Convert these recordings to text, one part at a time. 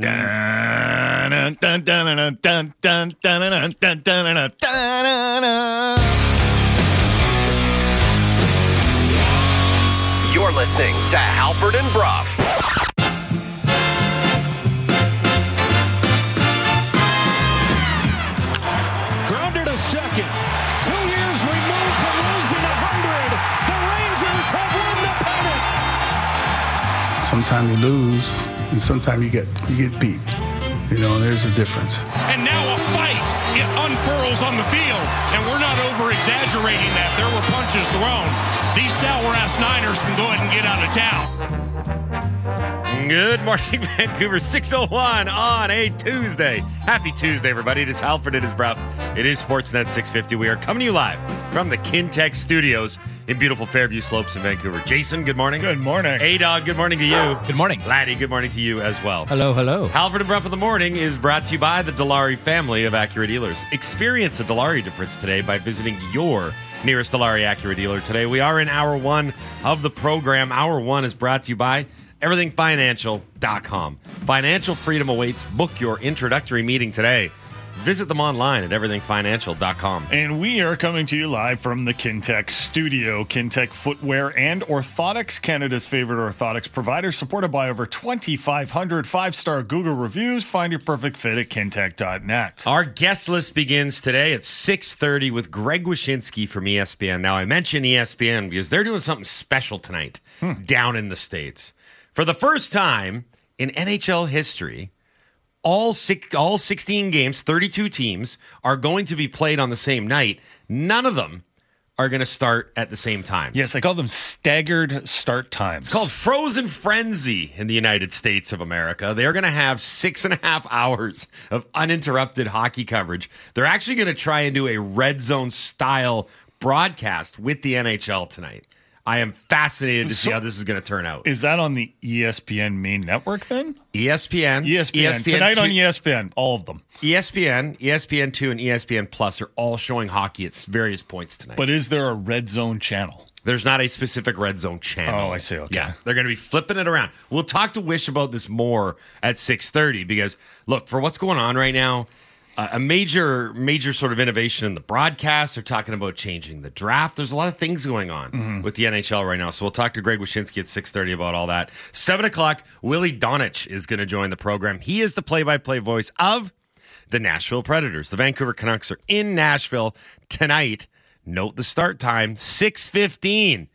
Dun, dun, dun, dun, dun, dun, dun, dun, dun, dun, dun, dun, dun. You're listening to Halford and Bruff. Grounded to second. Two years removed from losing a hundred. The Rangers have won the pennant. Sometimes you lose, and sometimes you get you get beat. You know, there's a difference. And now a fight. It unfurls on the field. And we're not over exaggerating that. There were punches thrown. These sour ass Niners can go ahead and get out of town. Good morning, Vancouver. 601 on a Tuesday. Happy Tuesday, everybody. It is Halford. It is Bruff. It is Sportsnet 650. We are coming to you live from the Kintec studios in beautiful Fairview Slopes in Vancouver. Jason, good morning. Good morning. A Dog, good morning to you. Good morning. Laddie, good morning to you as well. Hello, hello. Halford and Bruff of the Morning is brought to you by the Dilawri family of Acura dealers. Experience the Dilawri difference today by visiting your nearest Dilawri Acura dealer today. We are in hour one of the program. Hour one is brought to you by everythingfinancial.com. Financial freedom awaits. Book your introductory meeting today. Visit them online at everythingfinancial.com. And we are coming to you live from the Kintec studio. Kintec Footwear and Orthotics, Canada's favorite orthotics provider, supported by over 2,500 five star Google reviews. Find your perfect fit at kintec.net. Our guest list begins today at 6:30 with Greg Wyshynski from ESPN. Now I mention ESPN because they're doing something special tonight hmm. down in the states. For the first time in NHL history, all six, all 16 games, 32 teams are going to be played on the same night. None of them are going to start at the same time. Yes, they call them staggered start times. It's called Frozen Frenzy in the United States of America. They're going to have six and a half hours of uninterrupted hockey coverage. They're actually going to try and do a red zone style broadcast with the NHL tonight. I am fascinated to see how this is going to turn out. Is that on the ESPN main network then? E ESPN, ESPN. Tonight on E ESPN, all of them. ESPN, ESPN two, and ESPN Plus are all showing hockey at various points tonight. But is there a red zone channel? There's not a specific red zone channel. Oh, I see. Okay. Yeah, they're going to be flipping it around. We'll talk to Wish about this more at 6:30 because look, for what's going on right now, a major major sort of innovation in the broadcast. They're talking about changing the draft. There's a lot of things going on Mm-hmm. with the NHL right now. So we'll talk to Greg Wyshynski at 6:30 about all that. 7 o'clock, Willy Daunic is going to join the program. He is the play-by-play voice of the Nashville Predators. The Vancouver Canucks are in Nashville tonight. Note the start time, 6:15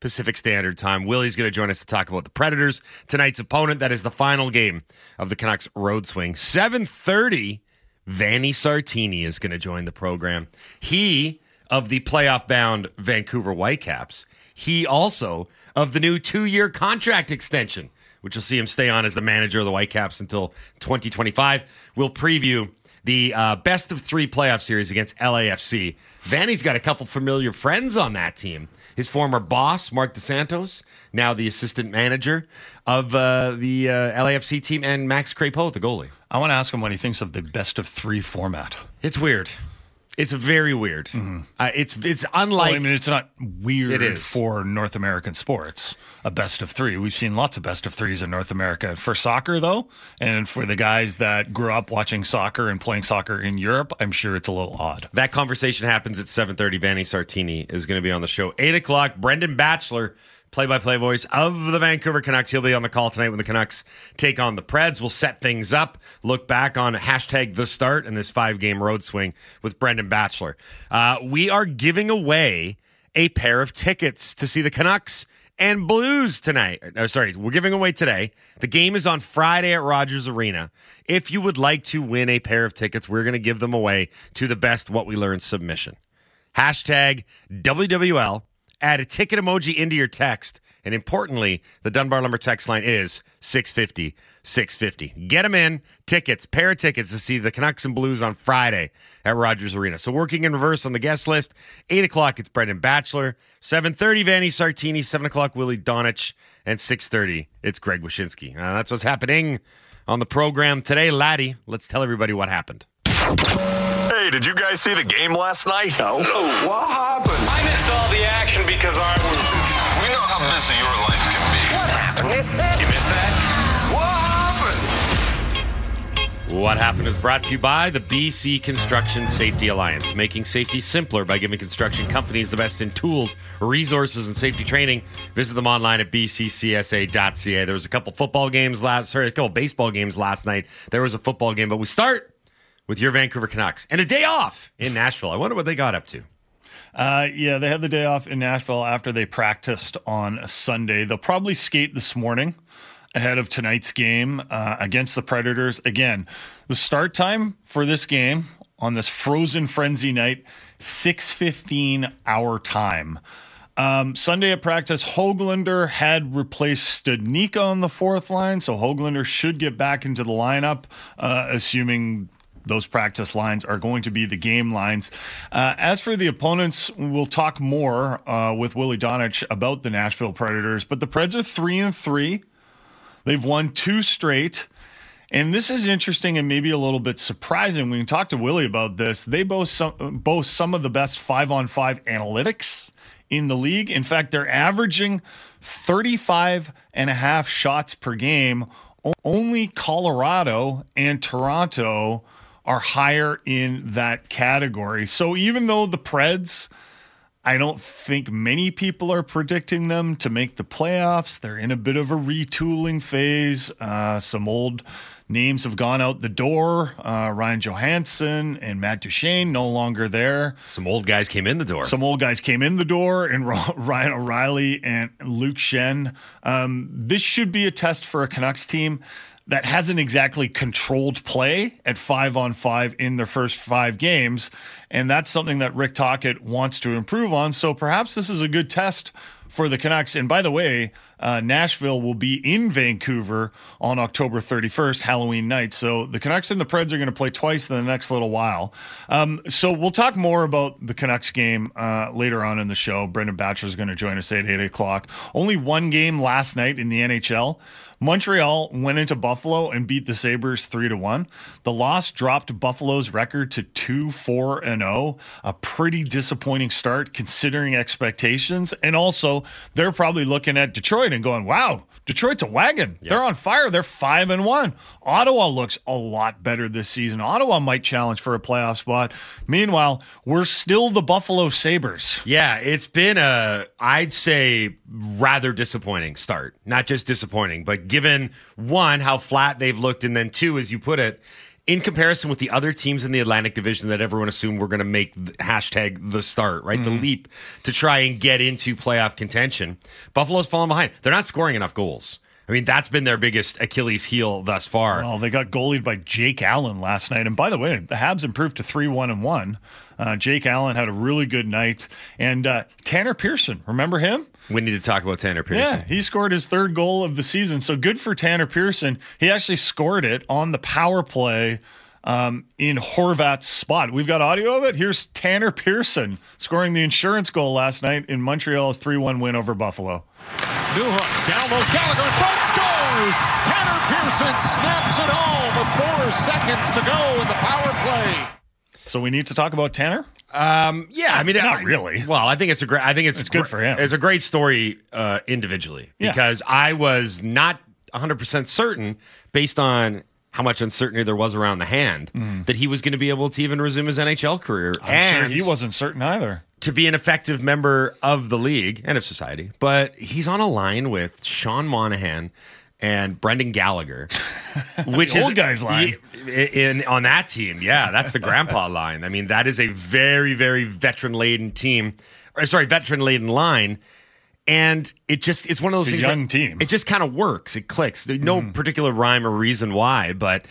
Pacific Standard Time. Willy's going to join us to talk about the Predators, tonight's opponent. That is the final game of the Canucks road swing. 7:30 Vanni Sartini is going to join the program. He of the playoff bound Vancouver Whitecaps. He also of the new 2-year contract extension, which will see him stay on as the manager of the Whitecaps until 2025. We'll preview the uh, best of three playoff series against LAFC. Vanni's got a couple familiar friends on that team. His former boss, Marc Dos Santos, now the assistant manager of uh, the uh, LAFC team, and Max Crepeau, the goalie. I want to ask him what he thinks of the best of three format. It's weird. It's very weird. Uh, it's it's unlike. Well, I mean, it's not weird It is. for North American sports. A best of three. We've seen lots of best of threes in North America. For soccer, though, and for the guys that grew up watching soccer and playing soccer in Europe, I'm sure it's a little odd. That conversation happens at 7.30. Vanni Sartini is going to be on the show. 8 o'clock, Brendan Batchelor, play-by-play voice of the Vancouver Canucks. He'll be on the call tonight when the Canucks take on the Preds. We'll set things up, look back on hashtag the start and this five-game road swing with Brendan Batchelor. Uh, we are giving away a pair of tickets to see the Canucks and Blues tonight. No, sorry, we're giving away today. The game is on Friday at Rogers Arena. If you would like to win a pair of tickets, we're going to give them away to the best What We Learned submission. Hashtag WWL. Add a ticket emoji into your text. And importantly, the Dunbar Lumber text line is 650 650. Get them in. Tickets, pair of tickets to see the Canucks and Blues on Friday at Rogers Arena. So working in reverse on the guest list. 8 o'clock, it's Brendan Batchelor. 7.30, Vanni Sartini. 7 o'clock, Willy Daunic. And 6.30, it's Greg Wyshynski. Uh, that's what's happening on the program today. Laddie, let's tell everybody what happened. Hey, did you guys see the game last night? No. What happened? I missed all the action because I was. We know how busy your life can be. What happened? Missed it? You missed that? What happened? What happened is brought to you by the BC Construction Safety Alliance, making safety simpler by giving construction companies the best in tools, resources, and safety training. Visit them online at bccsa.ca. There was a couple football games last, sorry, a couple baseball games last night. There was a football game, but we start with your Vancouver Canucks and a day off in Nashville. I wonder what they got up to. Uh, yeah, they had the day off in Nashville after they practiced on Sunday. They'll probably skate this morning ahead of tonight's game uh, against the Predators. Again, the start time for this game on this frozen frenzy night, 6:15 our time. Um, Sunday at practice, Hoglander had replaced Studnicka on the fourth line, so Hoglander should get back into the lineup, uh, assuming those practice lines are going to be the game lines. Uh, as for the opponents, we'll talk more uh, with Willy Daunic about the Nashville Predators. But the Preds are three and three. They've won two straight. And this is interesting and maybe a little bit surprising. We can talk to Willy about this. They boast some, boast some of the best five on five analytics in the league. In fact, they're averaging 35 and a half shots per game. Only Colorado and Toronto are higher in that category. So even though the Preds, I don't think many people are predicting them to make the playoffs. They're in a bit of a retooling phase. Uh, some old names have gone out the door. Uh, Ryan Johansen and Matt Duchene no longer there. Some old guys came in the door. Some old guys came in the door, and Ryan O'Reilly and Luke Schenn. Um, this should be a test for a Canucks team that hasn't exactly controlled play at five on five in their first five games. And that's something that Rick Tocchet wants to improve on. So perhaps this is a good test for the Canucks. And by the way, uh, Nashville will be in Vancouver on October 31st, Halloween night. So the Canucks and the Preds are going to play twice in the next little while. Um, so we'll talk more about the Canucks game uh, later on in the show. Brendan Batchelor is going to join us at 8 o'clock. Only one game last night in the NHL. Montreal went into Buffalo and beat the Sabres 3 to 1. The loss dropped Buffalo's record to 2 4 and 0, a pretty disappointing start considering expectations. And also, they're probably looking at Detroit and going, "Wow, Detroit's a wagon. Yep. They're on fire. They're 5 and 1." Ottawa looks a lot better this season. Ottawa might challenge for a playoff spot. Meanwhile, we're still the Buffalo Sabres. Yeah, it's been a I'd say rather disappointing start. Not just disappointing, but given one how flat they've looked and then two as you put it in comparison with the other teams in the Atlantic Division that everyone assumed were going to make the hashtag the start, right? Mm-hmm. The leap to try and get into playoff contention. Buffalo's falling behind. They're not scoring enough goals. I mean, that's been their biggest Achilles heel thus far. Well, they got goalied by Jake Allen last night. And by the way, the Habs improved to 3 1 and 1. Uh, Jake Allen had a really good night. And uh, Tanner Pearson, remember him? We need to talk about Tanner Pearson. Yeah, he scored his third goal of the season. So good for Tanner Pearson. He actually scored it on the power play um, in Horvat's spot. We've got audio of it. Here's Tanner Pearson scoring the insurance goal last night in Montreal's 3 1 win over Buffalo. Newhook, down low. Gallagher in front scores. Tanner Pearson snaps it home with four seconds to go in the power play. So we need to talk about Tanner. Um, yeah, I mean, not I, really. Well, I think it's a great. I think it's, it's good for him. It's a great story uh, individually yeah. because I was not 100 percent certain based on how much uncertainty there was around the hand mm. that he was going to be able to even resume his NHL career. I'm and sure he wasn't certain either to be an effective member of the league and of society. But he's on a line with Sean Monahan and Brendan Gallagher, which is old guys line in, in on that team. Yeah, that's the grandpa line. I mean, that is a very very veteran laden team. Or, sorry, veteran laden line. And it just it's one of those it's things. young team. It just kind of works. It clicks. There's no mm. particular rhyme or reason why, but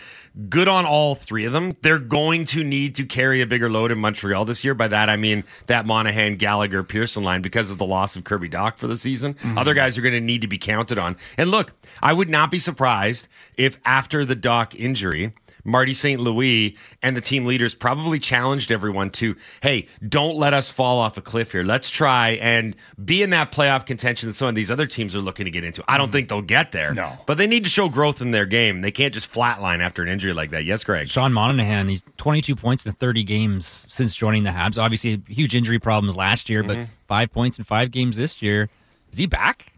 good on all three of them. They're going to need to carry a bigger load in Montreal this year. By that, I mean that Monahan, Gallagher, Pearson line because of the loss of Kirby Dach for the season. Mm-hmm. Other guys are going to need to be counted on. And look, I would not be surprised if after the Dach injury, Marty St. Louis and the team leaders probably challenged everyone to, hey, don't let us fall off a cliff here. Let's try and be in that playoff contention that some of these other teams are looking to get into. I don't mm think they'll get there. No. But they need to show growth in their game. They can't just flatline after an injury like that. Yes, Greg. Sean Monahan, he's 22 points in 30 games since joining the Habs. Obviously, huge injury problems last year, mm-hmm. but five points in five games this year. Is he back?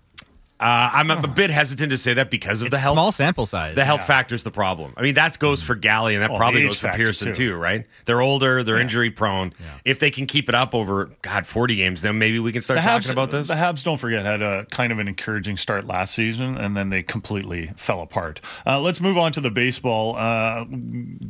Uh, I'm a, a bit hesitant to say that because of It's the health. small sample size. The health factor is the problem. I mean, that goes for Galley, and that Well, probably goes for Pearson too. too. right? They're older, they're injury prone. If they can keep it up over God forty games, then maybe we can start The talking Habs, about this. The Habs, don't forget, had a kind of an encouraging start last season, and then they completely fell apart. Uh, let's move on to the baseball. Uh,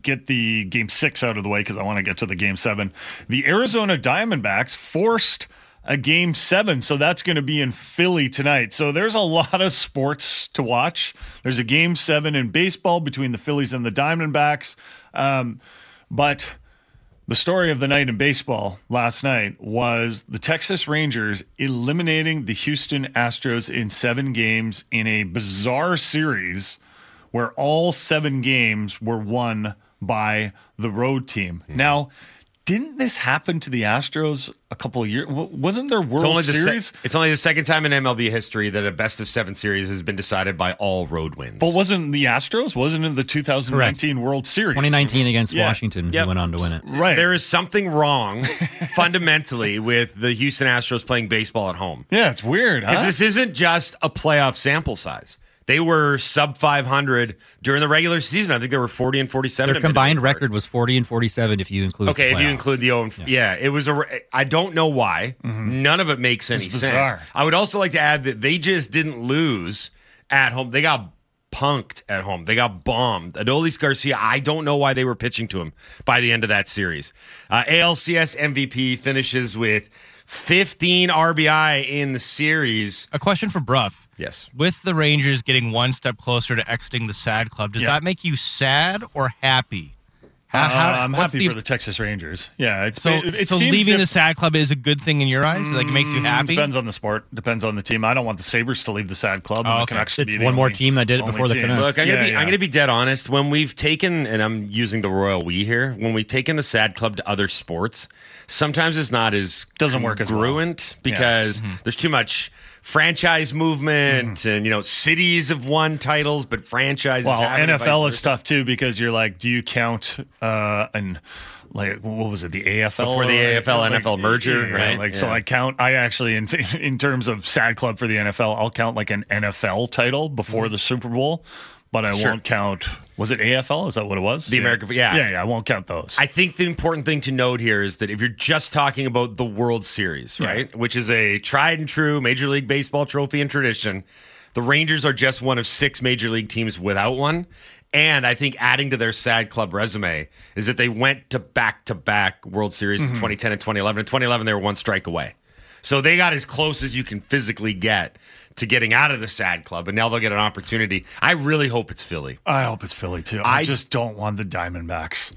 get the game six out of the way because I want to get to the game seven. The Arizona Diamondbacks forced a game seven, so that's going to be in Philly tonight. So there's a lot of sports to watch. There's a game seven in baseball between the Phillies and the Diamondbacks. Um, but the story of the night in baseball last night was the Texas Rangers eliminating the Houston Astros in seven games in a bizarre series where all seven games were won by the road team. Hmm. Now, didn't this happen to the Astros a couple of years? w- Wasn't there World it's only, the Series? se- it's only the second time in MLB history that a best of seven series has been decided by all road wins. but wasn't the Astros? Wasn't it the 2019 World Series? 2019 against Yeah. Washington, Yep. who went on to win it. Right. There is something wrong fundamentally with the Houston Astros playing baseball at home. yeah, it's weird. Because Huh? this isn't just a playoff sample size. They were sub 500 during the regular season. I think they were 40 and 47. Their combined record was 40 and 47 if you include. Okay, the if you include the 0 and yeah. it was a. I don't know why. None of it makes any It's sense. bizarre. I would also like to add that they just didn't lose at home. They got punked at home. They got bombed. Adolis Garcia, I don't know why they were pitching to him by the end of that series. Uh, ALCS MVP finishes with 15 RBI in the series. A question for Bruff. Yes. With the Rangers getting one step closer to exiting the sad club, does Yeah. that make you sad or happy? How- Uh, how- I'm what's happy for the Texas Rangers. Yeah, it's So, it, it so seems leaving the sad club is a good thing in your eyes. Like it makes you happy. Depends on the sport. Depends on the team. I don't want the Sabres to leave the sad club. Oh, the okay. Canucks It's be the one more team that did it only before the. Canucks. Look, I'm gonna Yeah, be yeah. I'm gonna be dead honest. When we've taken, and I'm using the royal we here, when we've taken the sad club to other sports, sometimes it's not as Doesn't work as well. congruent because Mm-hmm. there's too much franchise movement, and you know cities have won titles, but franchises. Well, NFL is tough too because you're like, do you count uh an like what was it the AFL Before the AFL, like- NFL merger, yeah, right? Like so, I count. I actually in in terms of sad club for the NFL, I'll count like an NFL title before the Super Bowl, but I. Sure. won't count. Was it AFL? Is that what it was? The American- yeah. yeah, yeah. I won't count those. I think the important thing to note here is that if you're just talking about the World Series, Yeah. right, which is a tried and true Major League Baseball trophy and tradition, the Rangers are just one of six Major League teams without one. And I think adding to their sad club resume is that they went to back to back World Series Mm-hmm. in 2010 and 2011. In 2011, they were one strike away. So they got as close as you can physically get to getting out of the sad club, and now they'll get an opportunity. I really hope it's Philly. I hope it's Philly too. I, I- just don't want the Diamondbacks.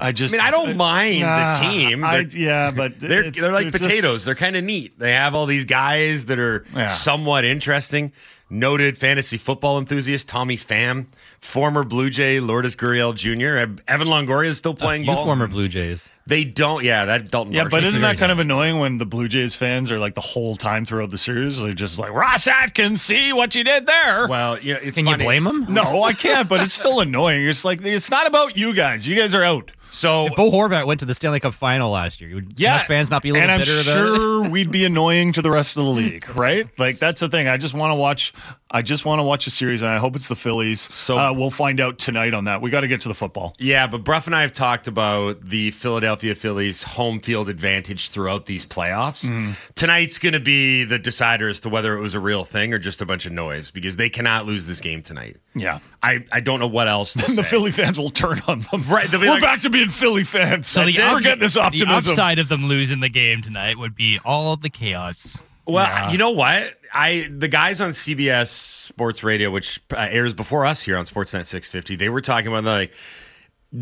I just. I mean, I don't mind Nah, the team. I, yeah, but They're it's- they're like it's just- potatoes. They're kind of neat. They have all these guys that are Yeah. somewhat interesting. Noted fantasy football enthusiast Tommy Pham, former Blue Jay Lourdes Gurriel Jr. Evan Longoria is still playing You ball. former Blue Jays. They don't. Yeah, that Dalton. Yeah, Varsho but isn't that kind of annoying when the Blue Jays fans are like the whole time throughout the series? They're just like Ross Atkins, see what you did there. Well, you know, it's Can funny. you blame them? no, I can't. But it's still annoying. It's like it's not about you guys. You guys are out. So if Bo Horvat went to the Stanley Cup final last year. Would Canucks fans not be a little and I'm bitter sure we'd be annoying to the rest of the league, right? Like that's the thing. I just want to watch. I just want to watch a series, and I hope it's the Phillies. So- uh, we'll find out tonight on that. We got to get to the football. Yeah, but Bruff and I have talked about the Philadelphia Phillies home field advantage throughout these playoffs. Mm-hmm. Tonight's going to be the decider as to whether it was a real thing or just a bunch of noise because they cannot lose this game tonight. Yeah. I, I don't know what else to the say. Philly fans will turn on them. Right, they'll We're like- back to being Philly fans. So the, up- forget this optimism. the upside of them losing the game tonight would be all the chaos. Well, you know what? I the guys on CBS Sports Radio, which uh, airs before us here on Sportsnet 650, they were talking about like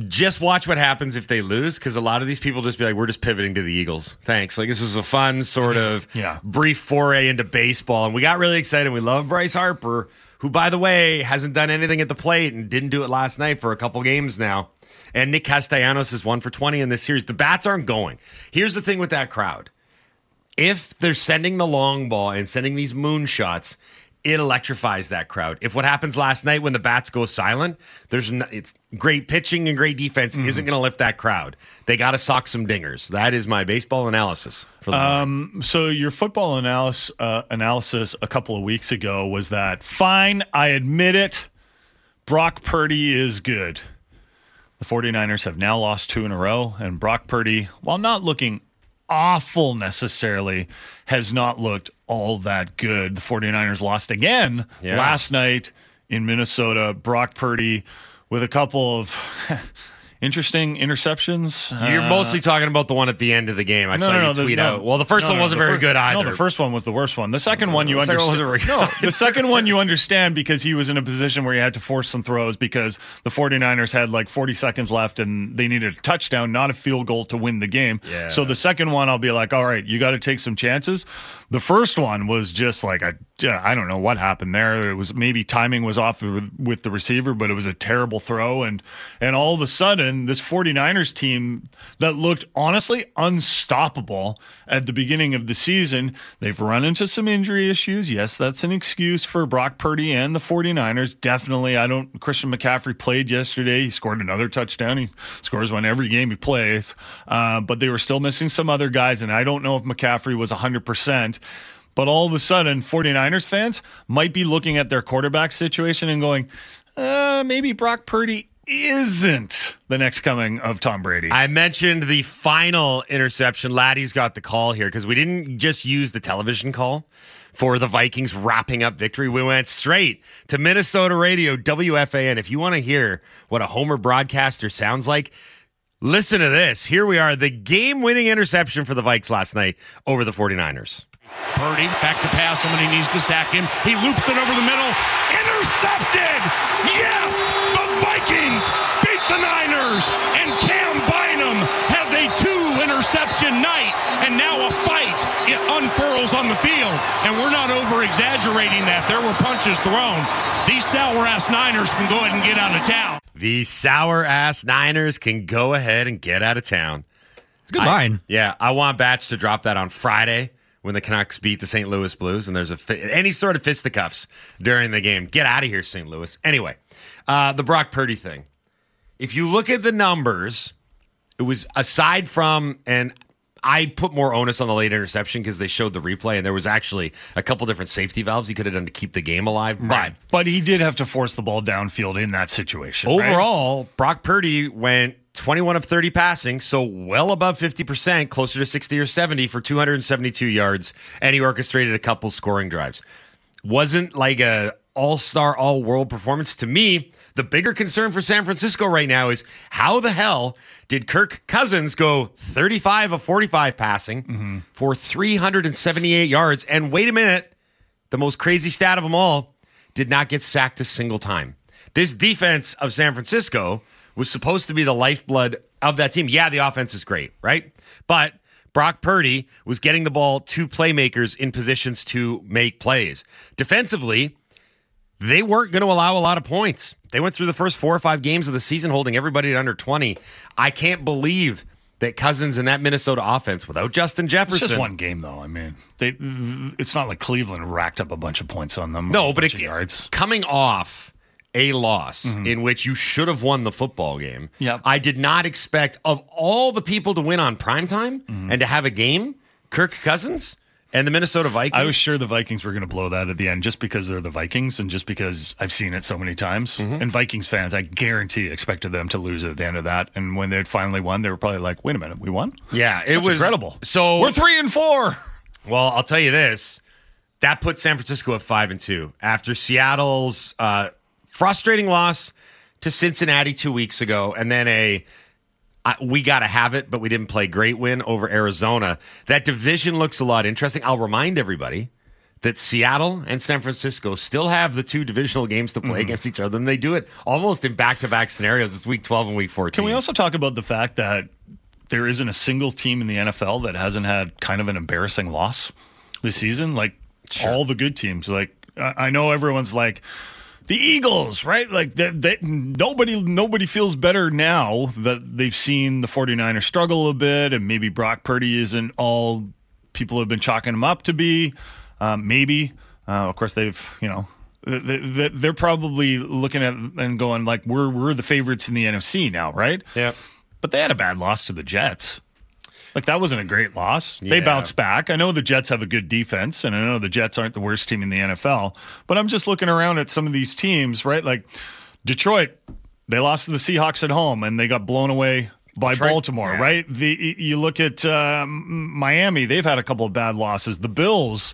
just watch what happens if they lose because a lot of these people just be like, we're just pivoting to the Eagles. Thanks. Like this was a fun sort of Yeah. brief foray into baseball, and we got really excited. We love Bryce Harper, who by the way hasn't done anything at the plate and didn't do it last night for a couple games now. And Nick Castellanos is one for 20 in this series. The bats aren't going. Here's the thing with that crowd if they're sending the long ball and sending these moon shots, it electrifies that crowd. If what happens last night when the bats go silent, there's no, it's great pitching and great defense isn't going to lift that crowd. They got to sock some dingers. That is my baseball analysis for the Um, so your football analysis uh, analysis a couple of weeks ago was that fine, I admit it. Brock Purdy is good. The 49ers have now lost two in a row, and Brock Purdy, while not looking awful necessarily, has not looked all that good. The 49ers lost again Yeah. last night in Minnesota. Brock Purdy with a couple of interesting interceptions. You're Uh, mostly talking about the one at the end of the game. I no, saw no, you no, the- tweet no. out. Well, the first one wasn't the very fir- good either. No, the first one was the worst one. The second one you The understand. no, the second one you understand because he was in a position where he had to force some throws because the 49ers had like 40 seconds left and they needed a touchdown, not a field goal to win the game. Yeah. So the second one, I'll be like, all right, you got to take some chances. The first one was just like a, I don't know what happened there. It was maybe timing was off with, with the receiver, but it was a terrible throw. And, and all of a sudden, this 49ers team that looked honestly unstoppable at the beginning of the season, they've run into some injury issues. Yes, that's an excuse for Brock Purdy and the 49ers. Definitely. I don't, Christian McCaffrey played yesterday. He scored another touchdown. He scores one every game he plays. Uh, but they were still missing some other guys. And I don't know if McCaffrey was 100%. But all of a sudden, 49ers fans might be looking at their quarterback situation and going, uh, maybe Brock Purdy isn't the next coming of Tom Brady. I mentioned the final interception. Laddie's got the call here because we didn't just use the television call for the Vikings wrapping up victory. We went straight to Minnesota radio, WFAN. If you want to hear what a Homer broadcaster sounds like, listen to this. Here we are, the game winning interception for the Vikes last night over the 49ers. Purdy back to pass him, and he needs to sack him. He loops it over the middle. Intercepted! Yes! The Vikings beat the Niners, and Cam Bynum has a two interception night, and now a fight it unfurls on the field. And we're not over exaggerating that. There were punches thrown. These sour ass Niners can go ahead and get out of town. These sour ass Niners can go ahead and get out of town. It's a good I- line. Yeah, I want Batch to drop that on Friday when the Canucks beat the St. Louis Blues, and there's a fi- any sort of fisticuffs during the game. Get out of here, St. Louis. Anyway, uh, the Brock Purdy thing. If you look at the numbers, it was aside from and. I put more onus on the late interception because they showed the replay, and there was actually a couple different safety valves he could have done to keep the game alive. But but he did have to force the ball downfield in that situation. right? Overall, Brock Purdy went 21 of 30 passing, so well above 50%, closer to 60 or 70 for 272 yards, and he orchestrated a couple scoring drives. Wasn't like a all-star, all-world performance. To me, the bigger concern for San Francisco right now is how the hell did Kirk Cousins go 35 of 45 passing for 378 yards? And wait a minute, the most crazy stat of them all, did not get sacked a single time. This defense of San Francisco was supposed to be the lifeblood of that team. Yeah, the offense is great, right? But Brock Purdy was getting the ball to playmakers in positions to make plays. Defensively, they weren't going to allow a lot of points. They went through the first four or five games of the season holding everybody at under 20. I can't believe that Cousins and that Minnesota offense without Justin It's Jefferson. just one game, though. I mean, they, it's not like Cleveland racked up a bunch of points on them. No, but it, yards. coming off a loss mm-hmm. in which you should have won the football game, Yep. I did not expect of all the people to win on primetime mm-hmm. and to have a game, Kirk Cousins and the Minnesota Vikings. I was sure the Vikings were going to blow that at the end just because they're the Vikings and just because I've seen it so many times. Mm-hmm. And Vikings fans, I guarantee, expected them to lose at the end of that. And when they finally won, they were probably like, wait a minute, we won? yeah, it That's was incredible. So We're three and four. Well, I'll tell you this: that put San Francisco at five and two after Seattle's uh, frustrating loss to Cincinnati two weeks ago, and then a we got to have it, but we didn't play great win over Arizona. That division looks a lot interesting. I'll remind everybody that Seattle and San Francisco still have the two divisional games to play mm-hmm. against each other, and they do it almost in back to back scenarios. It's week twelve and week fourteen. Can we also talk about the fact that there isn't a single team in the NFL that hasn't had kind of an embarrassing loss this season? Like all the good teams. Like I know everyone's like the Eagles, right? Like that, that nobody nobody feels better now that they've seen the 49ers struggle a bit and maybe Brock Purdy isn't all people have been chalking him up to be. Um, maybe. Uh, of course they've, you know, th- th- they're probably looking at and going like, "We're we're the favorites in the NFC now, right?" Yeah. But they had a bad loss to the Jets. Like that wasn't a great loss. They Yeah. bounced back. I know the Jets have a good defense, and I know the Jets aren't the worst team in the NFL. But I'm just looking around at some of these teams, right? Like Detroit, they lost to the Seahawks at home, and they got blown away by Detroit, Baltimore, yeah. right? The you look at um, Miami; they've had a couple of bad losses. The Bills.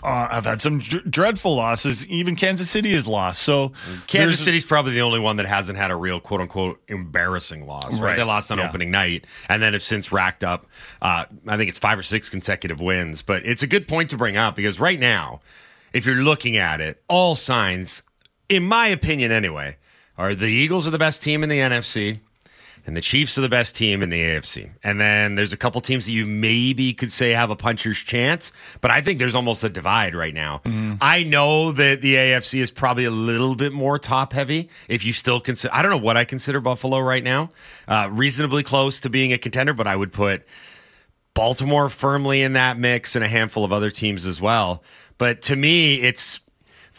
Uh, have had some dr- dreadful losses. Even Kansas City has lost. So Kansas City's probably the only one that hasn't had a real quote unquote embarrassing loss. Right? Right. They lost on Yeah. opening night and then have since racked up, uh, I think it's five or six consecutive wins. But it's a good point to bring up because right now, if you're looking at it, all signs, in my opinion anyway, are the Eagles are the best team in the NFC. And the Chiefs are the best team in the AFC. And then there's a couple teams that you maybe could say have a puncher's chance, but I think there's almost a divide right now. I know that the AFC is probably a little bit more top heavy. If you still consider, I don't know what I consider Buffalo right now, uh, reasonably close to being a contender, but I would put Baltimore firmly in that mix and a handful of other teams as well. But to me, it's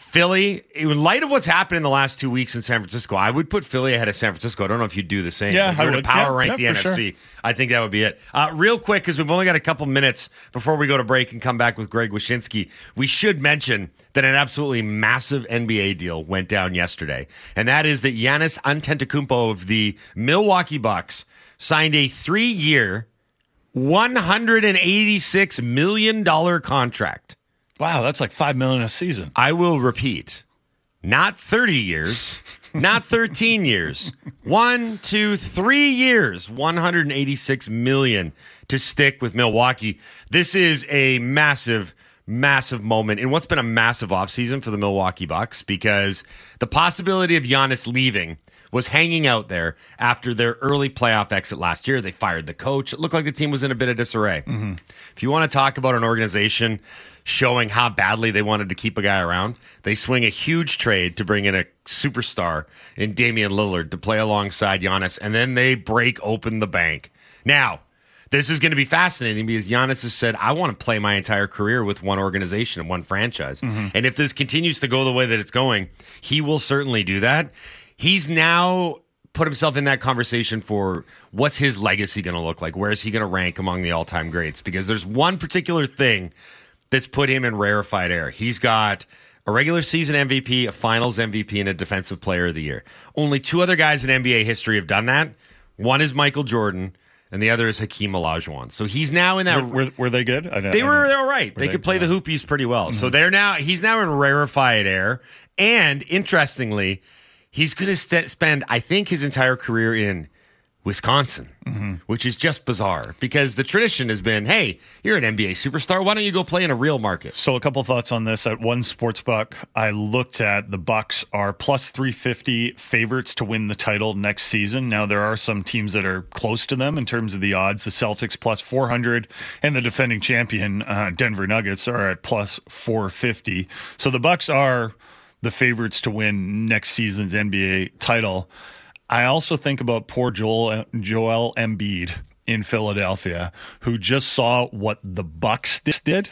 Philly. In light of what's happened in the last two weeks in San Francisco, I would put Philly ahead of San Francisco. I don't know if you'd do the same. Yeah, if you I were to would. power Yeah, rank yeah, the NFC. sure. I think that would be it. Uh, real quick, because we've only got a couple minutes before we go to break and come back with Greg Wyshynski, we should mention that an absolutely massive NBA deal went down yesterday, and that is that Giannis Antetokounmpo of the Milwaukee Bucks signed a three-year, one hundred and eighty-six million dollar contract. Wow, that's like five million a season. I will repeat, not 30 years, not 13 years. One, two, three years, 186 million to stick with Milwaukee. This is a massive, massive moment in what's been a massive offseason for the Milwaukee Bucks because the possibility of Giannis leaving was hanging out there after their early playoff exit last year. They fired the coach. It looked like the team was in a bit of disarray. Mm-hmm. If you want to talk about an organization showing how badly they wanted to keep a guy around, they swing a huge trade to bring in a superstar in Damian Lillard to play alongside Giannis, and then they break open the bank. Now, this is going to be fascinating because Giannis has said, I want to play my entire career with one organization and one franchise. Mm-hmm. And if this continues to go the way that it's going, he will certainly do that. He's now put himself in that conversation for what's his legacy going to look like? Where is he going to rank among the all time greats? Because there's one particular thing that's put him in rarefied air. He's got a regular season MVP, a finals MVP, and a defensive player of the year. Only two other guys in NBA history have done that. One is Michael Jordan, and the other is Hakeem Olajuwon. So he's now in that. Were, were, were they good? I don't- They were they were right. They they- could play the hoopies pretty well. So mm-hmm. they're now he's now in rarefied air. And interestingly, he's going to st- spend I think his entire career in Wisconsin, which is just bizarre because the tradition has been, hey, you're an NBA superstar. Why don't you go play in a real market? So a couple thoughts on this. At one sports buck, I looked at the Bucks are plus three fifty favorites to win the title next season. Now there are some teams that are close to them in terms of the odds. The Celtics plus four hundred, and the defending champion uh, Denver Nuggets are at plus four fifty. So the Bucks are the favorites to win next season's NBA title. I also think about poor Joel Joel Embiid in Philadelphia, who just saw what the Bucks did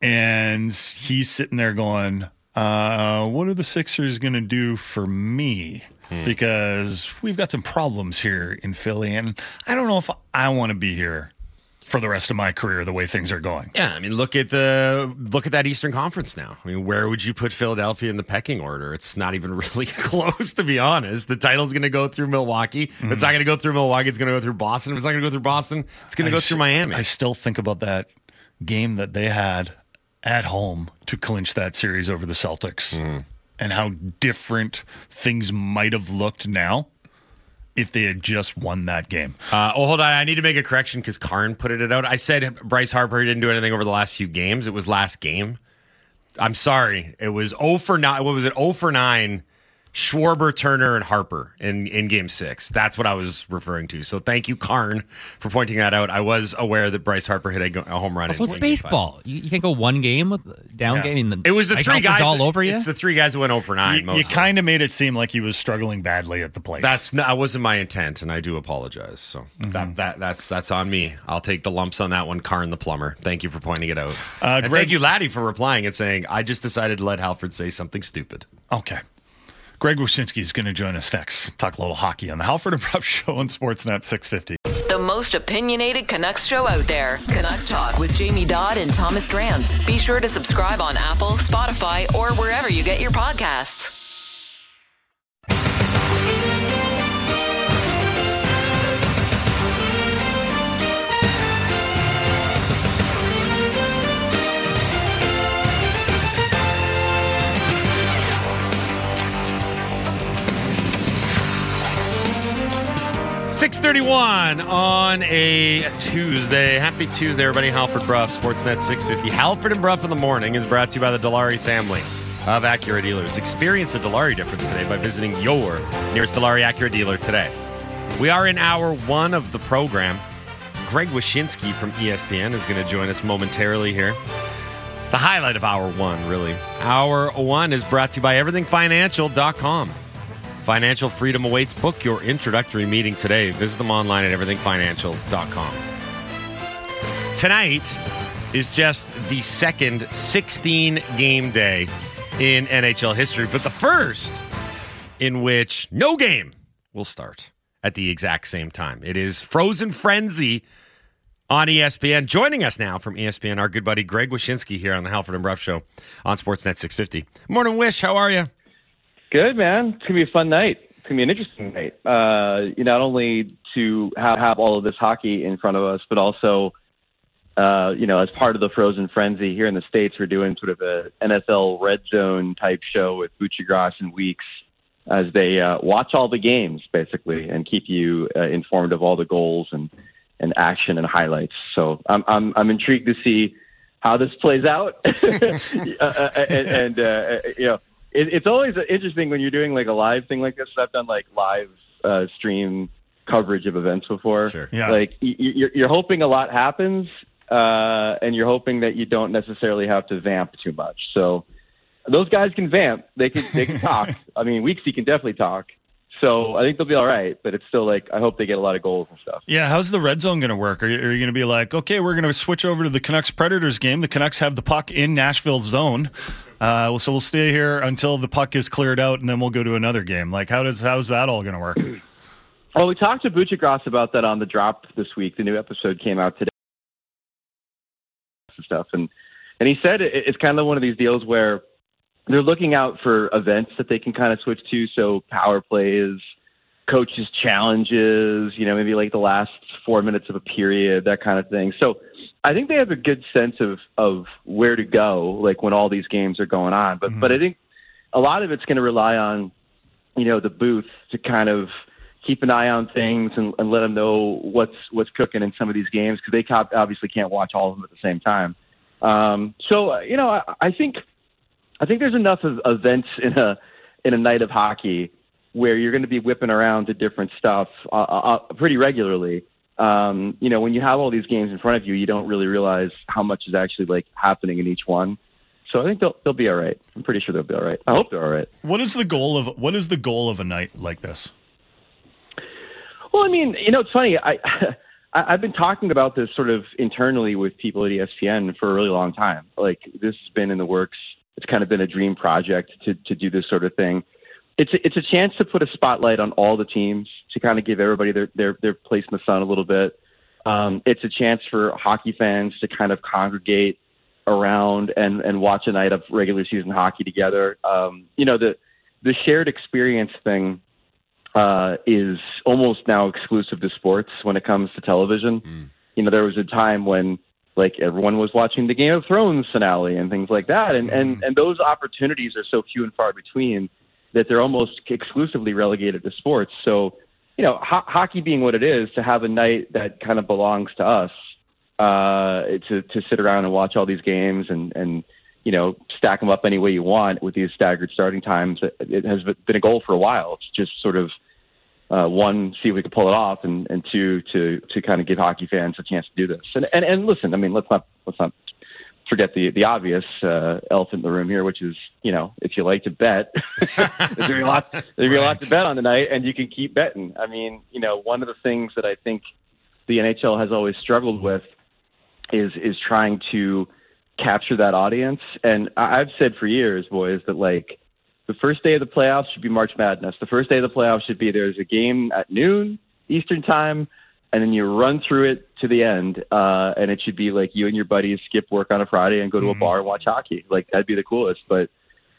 and he's sitting there going, uh, "What are the Sixers going to do for me?" Because we've got some problems here in Philly, and I don't know if I want to be here for the rest of my career the way things are going. Yeah, I mean, look at the look at that Eastern Conference now. I mean, where would you put Philadelphia in the pecking order? It's not even really close, to be honest. The title's going to go through Milwaukee. If It's not going to go through Milwaukee. It's going to go through Boston. If it's not going to go through Boston, it's going to go through Miami. I still think about that game that they had at home to clinch that series over the Celtics Mm-hmm. and how different things might have looked now if they had just won that game. Uh, oh, hold on. I need to make a correction because Karn put it out. I said Bryce Harper didn't do anything over the last few games. It was last game. I'm sorry. It was 0 for 9. What was it? 0 for 9 Schwarber, Turner, and Harper in, in game six. That's what I was referring to. So thank you, Karn, for pointing that out. I was aware that Bryce Harper hit a, a home run. Also, in it's five. baseball. You, you can't go one game with down Yeah. game. And It was the Mike three guys all that- over you. It's the three guys that went over nine. You, you kind of made it seem like he was struggling badly at the plate. That's not, that wasn't my intent, and I do apologize. So Mm-hmm. that, that that's that's on me. I'll take the lumps on that one, Karn the plumber. Thank you for pointing it out. Uh, and Greg- thank you, Laddie, for replying and saying I just decided to let Halford say something stupid. okay. Greg Wyshynski is going to join us next. Talk a little hockey on the Halford and Bruff Show on Sportsnet 650. The most opinionated Canucks show out there. Canucks Talk with Jamie Dodd and Thomas Drance. Be sure to subscribe on Apple, Spotify, or wherever you get your podcasts. Six thirty-one on a Tuesday. Happy Tuesday, everybody. Halford Bruff, Sportsnet six fifty. Halford and Bruff in the morning is brought to you by the Dilawri family of Acura dealers. Experience the Dilawri difference today by visiting your nearest Dilawri Acura dealer today. We are in hour one of the program. Greg Wyshynski from ESPN is going to join us momentarily here. The highlight of hour one, really. Hour one is brought to you by everythingfinancial.com. Financial freedom awaits. Book your introductory meeting today. Visit them online at everythingfinancial.com. Tonight is just the second 16 game day in NHL history, but the first in which no game will start at the exact same time. It is Frozen Frenzy on ESPN. Joining us now from ESPN, our good buddy Greg Wyshynski here on the Halford and Bruff Show on Sportsnet 650. Morning, Wish. How are you? Good, man. It's gonna be a fun night. It's gonna be an interesting night. Uh, you not only to have, have all of this hockey in front of us, but also, uh, you know, as part of the Frozen Frenzy here in the states, we're doing sort of a NFL Red Zone type show with Buccigross and Weekes as they uh, watch all the games basically and keep you uh, informed of all the goals and and action and highlights. So I'm I'm I'm intrigued to see how this plays out, uh, uh, and, and uh, you know, it, it's always interesting when you're doing like a live thing like this. I've done like live uh, stream coverage of events before. Sure. Yeah. Like y- y- you're, you're hoping a lot happens, uh, and you're hoping that you don't necessarily have to vamp too much. So those guys can vamp. They can they can talk. I mean, Weeksy can definitely talk. So I think they'll be all right. But it's still like I hope they get a lot of goals and stuff. Yeah, how's the red zone going to work? Are you, are you going to be like, okay, we're going to switch over to the Canucks Predators game? The Canucks have the puck in Nashville zone, uh, so we'll stay here until the puck is cleared out, and then we'll go to another game. Like, how does how's that all going to work? Well, we talked to Buccigross about that on the drop this week. The new episode came out today and stuff, and and he said it, it's kind of one of these deals where they're looking out for events that they can kind of switch to. So power plays, coaches challenges, you know, maybe like the last four minutes of a period, that kind of thing. So I think they have a good sense of of where to go, like when all these games are going on. But but I think a lot of it's going to rely on you know the booth to kind of keep an eye on things and, and let them know what's what's cooking in some of these games because they obviously can't watch all of them at the same time. Um, so you know, I, I think I think there's enough of events in a in a night of hockey where you're going to be whipping around to different stuff uh, uh, pretty regularly. Um, you know, when you have all these games in front of you, you don't really realize how much is actually like happening in each one. So I think they'll they'll be all right. I'm pretty sure they'll be all right. I hope they're all right. What is the goal of what is the goal of a night like this? Well, I mean, you know, it's funny. I, I've been talking about this sort of internally with people at ESPN for a really long time. Like this has been in the works. It's kind of been a dream project to to do this sort of thing. It's a, it's a chance to put a spotlight on all the teams to kind of give everybody their their their place in the sun a little bit. Um, it's a chance for hockey fans to kind of congregate around and and watch a night of regular season hockey together. Um, you know the the shared experience thing uh, is almost now exclusive to sports when it comes to television. You know, there was a time when like everyone was watching the Game of Thrones finale and things like that, and and and those opportunities are so few and far between that they're almost exclusively relegated to sports. So, you know, ho- hockey being what it is, to have a night that kind of belongs to us, uh, to to sit around and watch all these games and and you know, stack them up any way you want with these staggered starting times. It has been a goal for a while. It's just sort of uh, one, see if we can pull it off, and, and two, to to kind of give hockey fans a chance to do this. And and, and listen, I mean, let's not let's not forget the the obvious uh, elephant in the room here, which is you know if you like to bet, there's gonna be a lot there's gonna be a lot to bet on tonight, and you can keep betting. I mean, you know, one of the things that I think the NHL has always struggled with is is trying to capture that audience. And I've said for years, boys, that like the first day of the playoffs should be March Madness. The first day of the playoffs should be there's a game at noon Eastern time, and then you run through it to the end. Uh, and it should be like you and your buddies skip work on a Friday and go to Mm-hmm. a bar and watch hockey. Like that'd be the coolest. But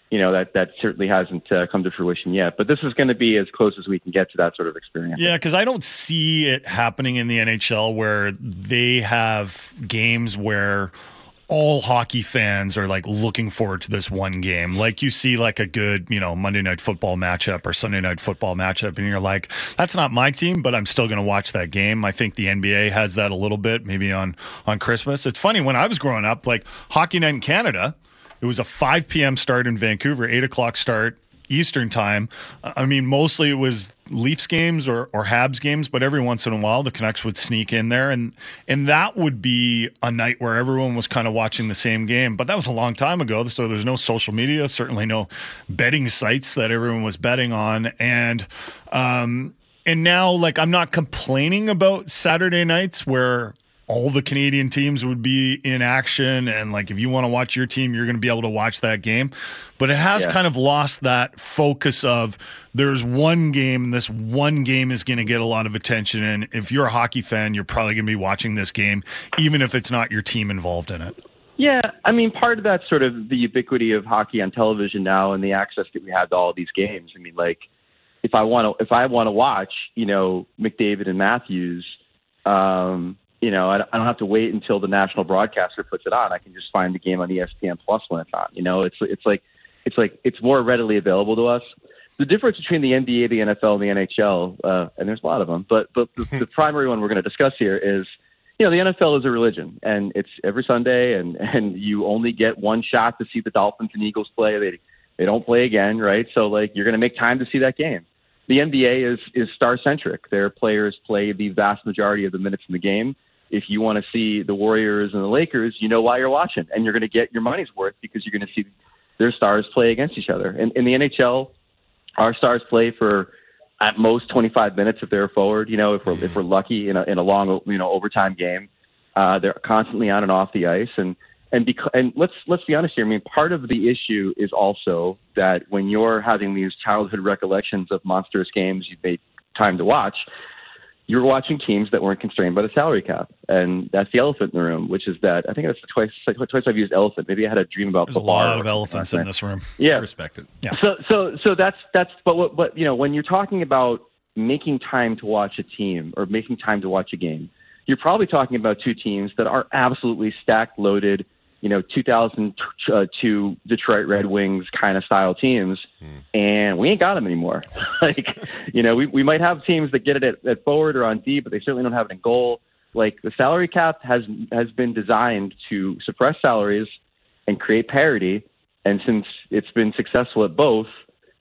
you know that that certainly hasn't uh, come to fruition yet. But this is going to be as close as we can get to that sort of experience. Yeah, because I don't see it happening in the NHL where they have games where all hockey fans are like looking forward to this one game. Like you see like a good, you know, Monday night football matchup or Sunday night football matchup and you're like, that's not my team, but I'm still going to watch that game. I think the NBA has that a little bit maybe on on Christmas. It's funny when I was growing up, like hockey night in Canada, it was a 5 p.m. start in Vancouver, 8 o'clock start Eastern time. I mean, mostly it was Leafs games or, or Habs games, but every once in a while the Canucks would sneak in there, and and that would be a night where everyone was kind of watching the same game. But that was a long time ago, so there's no social media, certainly no betting sites that everyone was betting on, and um, and now like I'm not complaining about Saturday nights where all the Canadian teams would be in action. And like, if you want to watch your team, you're going to be able to watch that game. But it has Yeah. kind of lost that focus of there's one game, and this one game is going to get a lot of attention. And if you're a hockey fan, you're probably going to be watching this game, even if it's not your team involved in it. Yeah, I mean, part of that's sort of the ubiquity of hockey on television now and the access that we have to all these games. I mean, like, if I want to, if I want to watch, you know, McDavid and Matthews, um, you know, I, I don't have to wait until the national broadcaster puts it on. I can just find the game on ESPN Plus when it's on. You know, it's it's like it's like it's more readily available to us. The difference between the NBA, the NFL, and the NHL, uh, and there's a lot of them, but but the, the primary one we're going to discuss here is you know, the NFL is a religion, and it's every Sunday, and and you only get one shot to see the Dolphins and Eagles play. They they don't play again, right? So like you're going to make time to see that game. The NBA is is star centric. Their players play the vast majority of the minutes in the game. If you want to see the Warriors and the Lakers, you know why you're watching, and you're going to get your money's worth because you're going to see their stars play against each other. And in the NHL, our stars play for at most 25 minutes if they're forward. You know, if we're if we're lucky in a in a long you know overtime game, uh, they're constantly on and off the ice. And and because and let's let's be honest here. I mean, part of the issue is also that when you're having these childhood recollections of monstrous games you've made time to watch, you're watching teams that weren't constrained by the salary cap, and that's the elephant in the room. Which is that I think that's twice twice I've used elephant. Maybe I had a dream about There's a lot of elephants in this room. Yeah, respect it. Yeah. So so so that's that's but what but you know when you're talking about making time to watch a team or making time to watch a game, you're probably talking about two teams that are absolutely stacked loaded. You know, 2002 Detroit Red Wings kind of style teams, and we ain't got them anymore. like, you know, we we might have teams that get it at, at forward or on D, but they certainly don't have it in goal. Like the salary cap has has been designed to suppress salaries and create parity. And since it's been successful at both,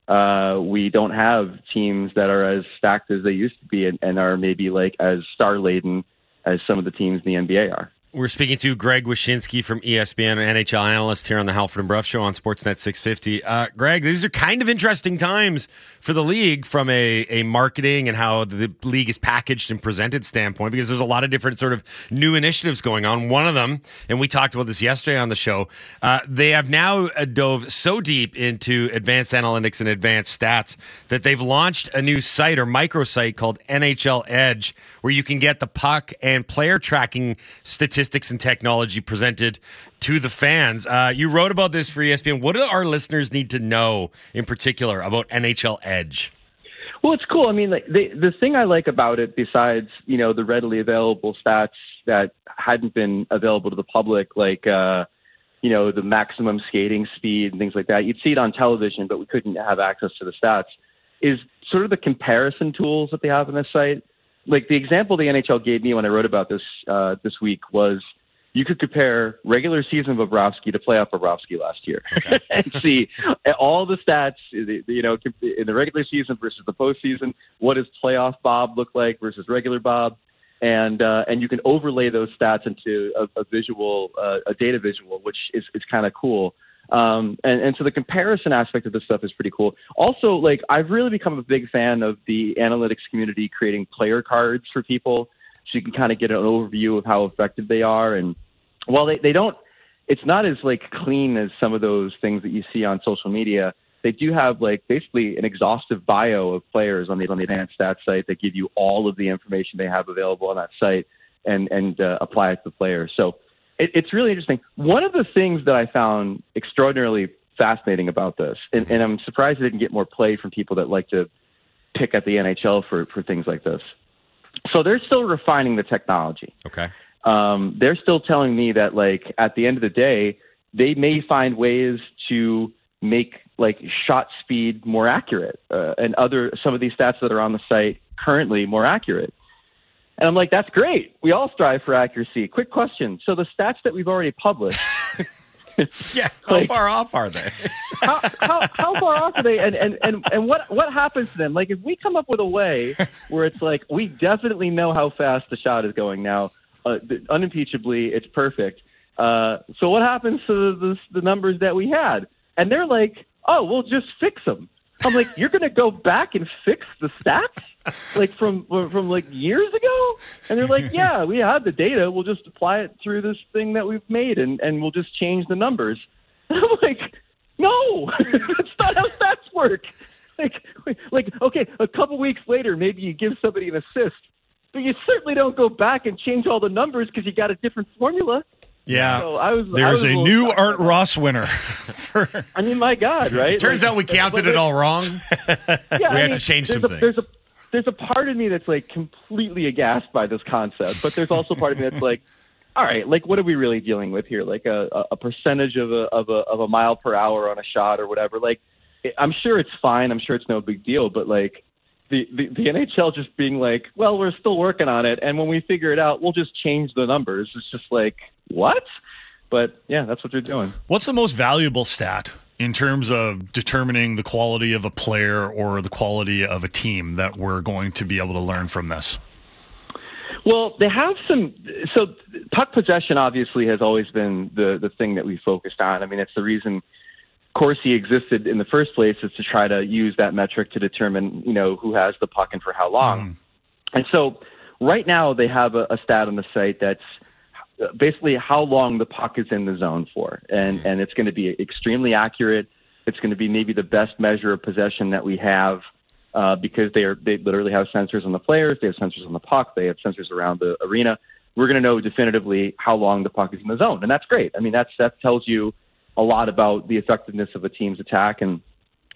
uh, we don't have teams that are as stacked as they used to be and, and are maybe like as star laden as some of the teams in the NBA are. We're speaking to Greg Wyshynski from ESPN, NHL analyst here on the Halford and Bruff Show on Sportsnet 650. Uh, Greg, these are kind of interesting times for the league from a, a marketing and how the league is packaged and presented standpoint because there's a lot of different sort of new initiatives going on. One of them, and we talked about this yesterday on the show, uh, they have now uh, dove so deep into advanced analytics and advanced stats that they've launched a new site or microsite called NHL Edge where you can get the puck and player tracking statistics and technology presented to the fans. Uh, you wrote about this for ESPN. What do our listeners need to know in particular about NHL Edge? Well, it's cool. I mean, like the the thing I like about it, besides you know the readily available stats that hadn't been available to the public, like uh, you know the maximum skating speed and things like that. You'd see it on television, but we couldn't have access to the stats. Is sort of the comparison tools that they have on this site. Like the example the NHL gave me when I wrote about this uh, this week was you could compare regular season Bobrovsky to playoff Bobrovsky last year and see all the stats, you know, in the regular season versus the postseason. What does playoff Bob look like versus regular Bob? And uh, and you can overlay those stats into a, a visual, uh, a data visual, which is is kind of cool. Um, and, and so the comparison aspect of this stuff is pretty cool. Also, like I've really become a big fan of the analytics community creating player cards for people so you can kind of get an overview of how effective they are. And while they, they don't, it's not as like clean as some of those things that you see on social media. They do have like basically an exhaustive bio of players on the on the advanced stats site that give you all of the information they have available on that site and and uh, apply it to the players. So it, it's really interesting. One of the things that I found extraordinarily fascinating about this, and, and I'm surprised it didn't get more play from people that like to pick at the NHL for for things like this, so they're still refining the technology. Okay. Um, they're still telling me that like at the end of the day, they may find ways to make like shot speed more accurate uh, and other some of these stats that are on the site currently more accurate. And I'm like, that's great. We all strive for accuracy. Quick question. So the stats that we've already published. yeah, how like, far off are they? how, how, how far off are they? And, and, and, and what, what happens to them? Like, if we come up with a way where it's like, we definitely know how fast the shot is going now, uh, unimpeachably, it's perfect. Uh, so what happens to the, the numbers that we had? And they're like, oh, we'll just fix them. I'm like, you're going to go back and fix the stats? Like from from like years ago and they're like yeah we have the data we'll just apply it through this thing that we've made and and we'll just change the numbers and i'm like no that's not how stats work like like okay a couple weeks later maybe you give somebody an assist but you certainly don't go back and change all the numbers because you got a different formula yeah. So I was, There's a, a new Art Ross winner. I mean, my God, right? Turns like, out we counted it all wrong. Yeah, we I have mean, to change some a, things. There's a, there's a part of me that's like completely aghast by this concept, but there's also part of me that's like, all right, like what are we really dealing with here? Like a, a percentage of a, of a of a mile per hour on a shot or whatever. Like, I'm sure it's fine. I'm sure it's no big deal, but like the, the the NHL just being like, well, we're still working on it, and when we figure it out, we'll just change the numbers. It's just like what? But yeah, that's what they're doing. What's the most valuable stat in terms of determining the quality of a player or the quality of a team that we're going to be able to learn from this? Well, they have some. So, puck possession obviously has always been the the thing that we focused on. I mean, it's the reason Corsi existed in the first place is to try to use that metric to determine, you know, who has the puck and for how long. Mm. And so, right now they have a, a stat on the site that's basically how long the puck is in the zone for, and and it's going to be extremely accurate. It's going to be maybe the best measure of possession that we have uh, because they are they literally have sensors on the players, they have sensors on the puck, they have sensors around the arena. We're going to know definitively how long the puck is in the zone, and that's great. I mean, that's that tells you a lot about the effectiveness of a team's attack, and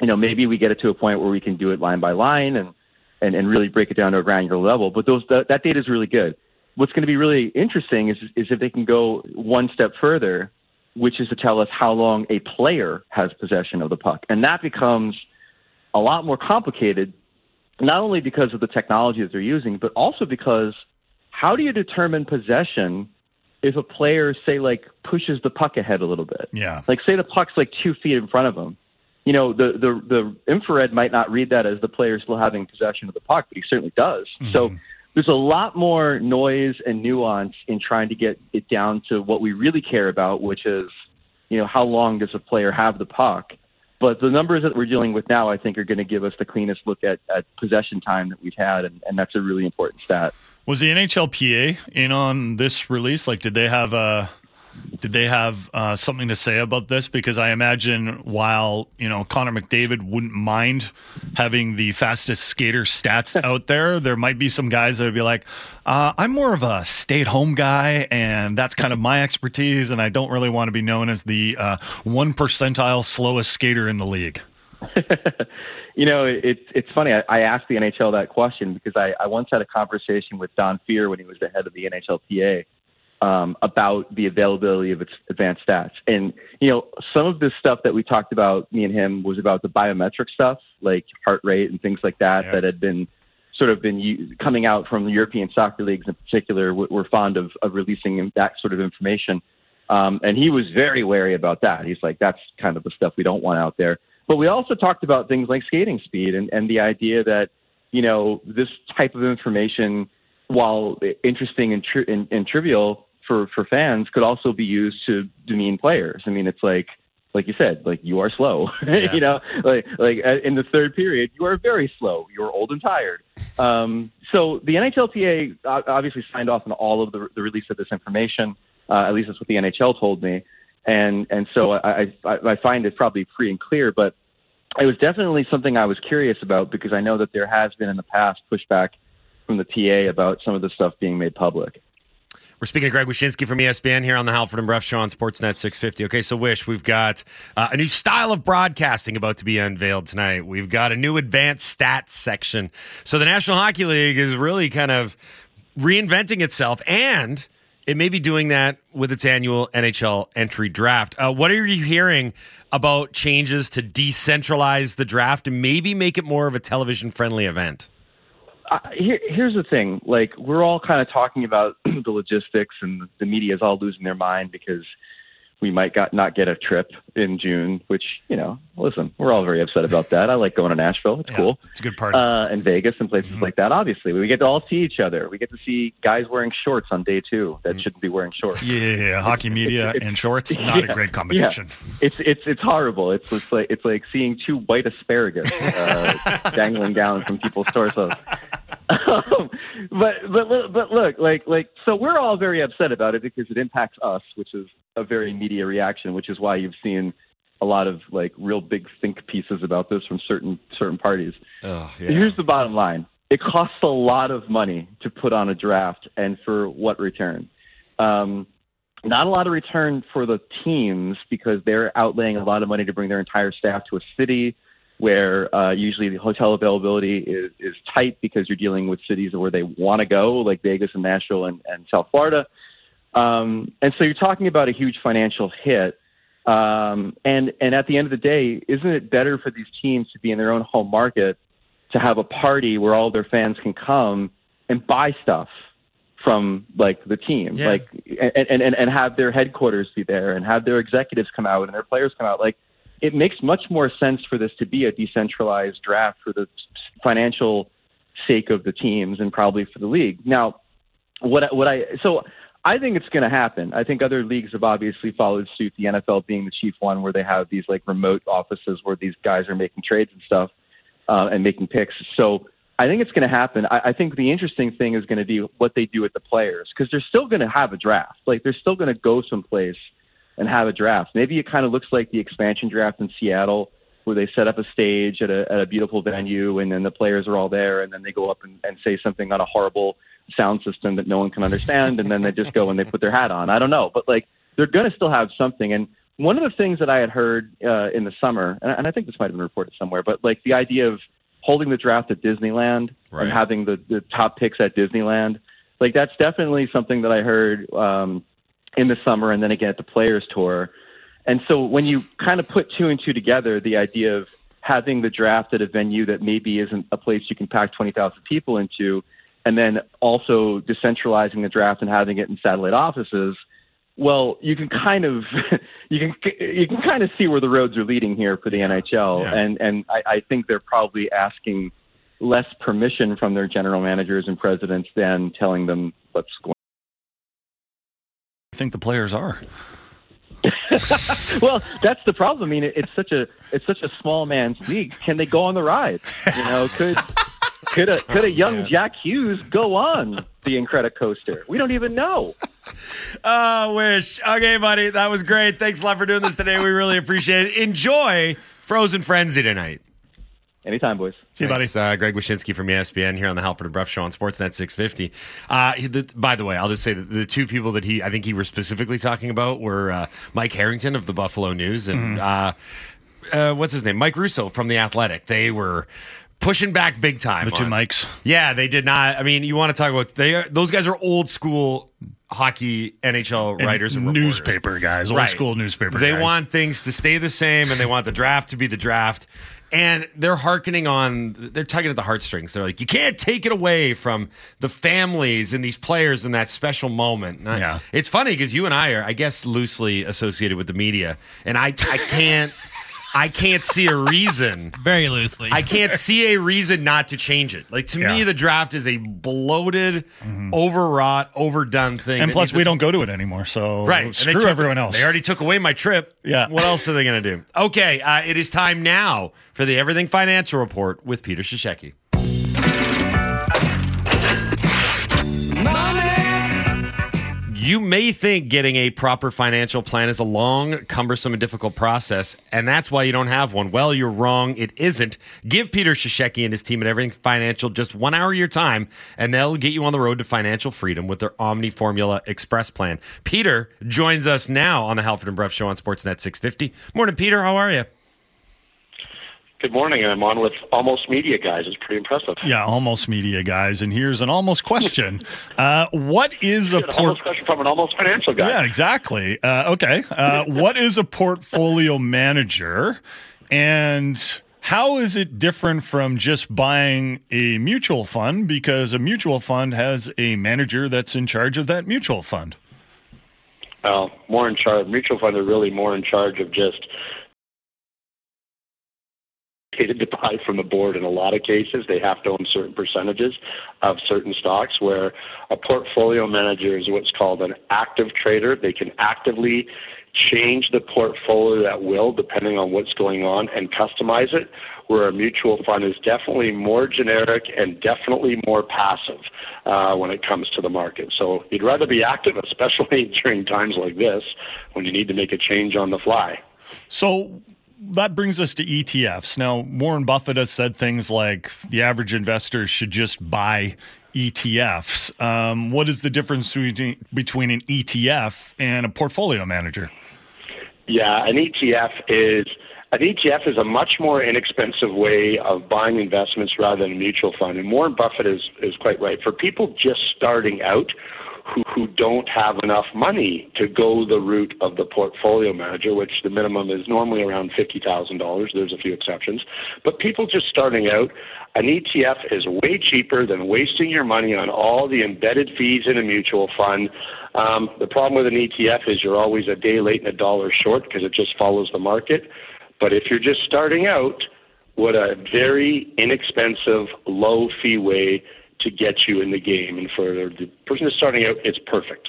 you know maybe we get it to a point where we can do it line by line and and, and really break it down to a granular level. But those that, that data is really good what's going to be really interesting is, is if they can go one step further, which is to tell us how long a player has possession of the puck. And that becomes a lot more complicated, not only because of the technology that they're using, but also because how do you determine possession if a player, say, like pushes the puck ahead a little bit? Yeah. Like, say the puck's like two feet in front of him. You know, the, the, the infrared might not read that as the player still having possession of the puck, but he certainly does. Mm-hmm. So there's a lot more noise and nuance in trying to get it down to what we really care about, which is, you know, how long does a player have the puck? But the numbers that we're dealing with now, I think, are going to give us the cleanest look at, at possession time that we've had, and, and that's a really important stat. Was the NHLPA in on this release? Like, did they have a did they have uh, something to say about this? Because I imagine while you know Connor McDavid wouldn't mind having the fastest skater stats out there, there might be some guys that would be like, uh, "I'm more of a stay-at-home guy, and that's kind of my expertise, and I don't really want to be known as the uh, one percentile slowest skater in the league." you know, it's it's funny. I, I asked the NHL that question because I, I once had a conversation with Don Fehr when he was the head of the NHLPA um, about the availability of its advanced stats. And, you know, some of this stuff that we talked about, me and him, was about the biometric stuff, like heart rate and things like that, yeah. that had been sort of been coming out from the European soccer leagues in particular. w- Were fond of, of releasing that sort of information, um, and he was very wary about that. He's like, that's kind of the stuff we don't want out there. But we also talked about things like skating speed and, and the idea that you know this type of information, while interesting and, tri- and, and trivial for for fans, could also be used to demean players. I mean, it's like like you said, like you are slow. you know, like like uh, in the third period, you are very slow. You are old and tired. Um, so the NHLPA obviously signed off on all of the, the release of this information. Uh, at least that's what the NHL told me, and and so I, I I find it probably free and clear, but it was definitely something I was curious about because I know that there has been in the past pushback from the PA about some of the stuff being made public. We're speaking to Greg Wyshynski from ESPN here on the Halford and Bruff Show on Sportsnet 650. Okay, so Wish, we've got uh, a new style of broadcasting about to be unveiled tonight. We've got a new advanced stats section. So the National Hockey League is really kind of reinventing itself, and it may be doing that with its annual NHL entry draft. Uh, what are you hearing about changes to decentralize the draft and maybe make it more of a television friendly event? uh, here, here's the thing. Like we're all kind of talking about the logistics, and the media is all losing their mind because we might got not get a trip in June. Which you know, listen, we're all very upset about that. I like going to Nashville; it's cool. It's a good party. Uh, and Vegas and places Mm-hmm. like that. Obviously, we get to all see each other. We get to see guys wearing shorts on day two that shouldn't be wearing shorts. Mm-hmm. yeah, hockey media and shorts, not a great combination. yeah. It's it's it's horrible. It's it's like it's like seeing two white asparagus uh, dangling down from people's torsos. Um, but but but look, like like so we're all very upset about it because it impacts us, which is a very media reaction, which is why you've seen a lot of like real big think pieces about this from certain certain parties. Oh, Here's the bottom line: it costs a lot of money to put on a draft, and for what return? Um, not a lot of return for the teams because they're outlaying a lot of money to bring their entire staff to a city where uh, usually the hotel availability is, is tight because you're dealing with cities where they want to go, like Vegas and Nashville and, and South Florida. Um, and so you're talking about a huge financial hit. Um, and, and at the end of the day, isn't it better for these teams to be in their own home market to have a party where all their fans can come and buy stuff from like the team, Yeah. like and, and and and have their headquarters be there and have their executives come out and their players come out. Like it makes much more sense for this to be a decentralized draft for the financial sake of the teams and probably for the league. Now, what what I so I think it's going to happen. I think other leagues have obviously followed suit. The NFL being the chief one, where they have these like remote offices where these guys are making trades and stuff uh, and making picks. So I think it's going to happen. I, I think the interesting thing is going to be what they do with the players because they're still going to have a draft. Like they're still going to go someplace and have a draft. Maybe it kind of looks like the expansion draft in Seattle, where they set up a stage at a, at a beautiful venue, and then the players are all there, and then they go up and, and say something on a horrible sound system that no one can understand, and then they just go and they put their hat on. I don't know, but like they're going to still have something. And one of the things that I had heard uh, in the summer, and I, and I think this might have been reported somewhere, but like the idea of holding the draft at Disneyland Right. and having the, the top picks at Disneyland, like that's definitely something that I heard um, in the summer and then again at the Players Tour. And so when you kind of put two and two together, the idea of having the draft at a venue that maybe isn't a place you can pack 20,000 people into, and then also decentralizing the draft and having it in satellite offices, well, you can kind of you can you can kind of see where the roads are leading here for the NHL, Yeah. and and I, I think they're probably asking less permission from their general managers and presidents than telling them what's going. I think the players are. well, that's the problem. I mean, it, it's such a it's such a small man's league. Can they go on the ride? You know, could could a could a oh, young Jack Hughes go on the Incredicoaster? We don't even know. Oh, wish. Okay, buddy. That was great. Thanks a lot for doing this today. We really appreciate it. Enjoy Frozen Frenzy tonight. Anytime, boys. See you, buddy. Thanks, Uh, Greg Wyshynski from ESPN here on the Halford and Bruff Show on Sportsnet 650. Uh, the, by the way, I'll just say that the two people that he, I think he was specifically talking about were uh, Mike Harrington of the Buffalo News and uh, uh, what's his name? Mike Russo from The Athletic. They were pushing back big time. The two on- mics. Yeah, they did not. I mean, you want to talk about they are, those guys are old school hockey NHL writers and reporters. newspaper guys, old Right. school newspaper They guys. want things to stay the same, and they want the draft to be the draft. And they're hearkening on, they're tugging at the heartstrings. They're like, you can't take it away from the families and these players in that special moment. And I- Yeah. it's funny because you and I are, I guess, loosely associated with the media, and I, I can't, I can't see a reason. Very loosely. I can't see a reason not to change it. Like to me, the draft is a bloated, overwrought, overdone thing. And that plus, needs we to- don't go to it anymore. So Right. And they screw took- everyone else. They already took away my trip. Yeah. What else are they going to do? Okay. Uh, it is time now for the Everything Financial Report with Peter Shisheki. You may think getting a proper financial plan is a long, cumbersome, and difficult process, and that's why you don't have one. Well, you're wrong. It isn't. Give Peter Shisheki and his team at Everything Financial just one hour of your time, and they'll get you on the road to financial freedom with their Omni Formula Express plan. Peter joins us now on the Halford and Bruff Show on Sportsnet 650. Morning, Peter. How are you? Good morning. I'm on with Almost Media guys. It's pretty impressive. Yeah, almost media guys. And here's an almost question. Uh, what is a Good, port? almost question from an almost financial guy. Yeah, exactly. Uh, okay. Uh, what is a portfolio manager? And how is it different from just buying a mutual fund? Because a mutual fund has a manager that's in charge of that mutual fund. Well, more in charge. Mutual funds are really more in charge of just allocated to buy from the board in a lot of cases. They have to own certain percentages of certain stocks, where a portfolio manager is what's called an active trader. They can actively change the portfolio at will depending on what's going on and customize it, where a mutual fund is definitely more generic and definitely more passive uh, when it comes to the market. So you'd rather be active, especially during times like this when you need to make a change on the fly. So that brings us to ETFs. Now, Warren Buffett has said things like the average investor should just buy ETFs. Um, what is the difference between, an ETF and a portfolio manager? Yeah, an ETF is an ETF is a much more inexpensive way of buying investments rather than a mutual fund. And Warren Buffett is is quite right. For people just starting out who, who don't have enough money to go the route of the portfolio manager, which the minimum is normally around $50,000. There's a few exceptions. But people just starting out, an ETF is way cheaper than wasting your money on all the embedded fees in a mutual fund. Um, the problem with an ETF is you're always a day late and a dollar short because it just follows the market. But if you're just starting out, what a very inexpensive, low fee way to get you in the game. And for the person that's starting out, it's perfect.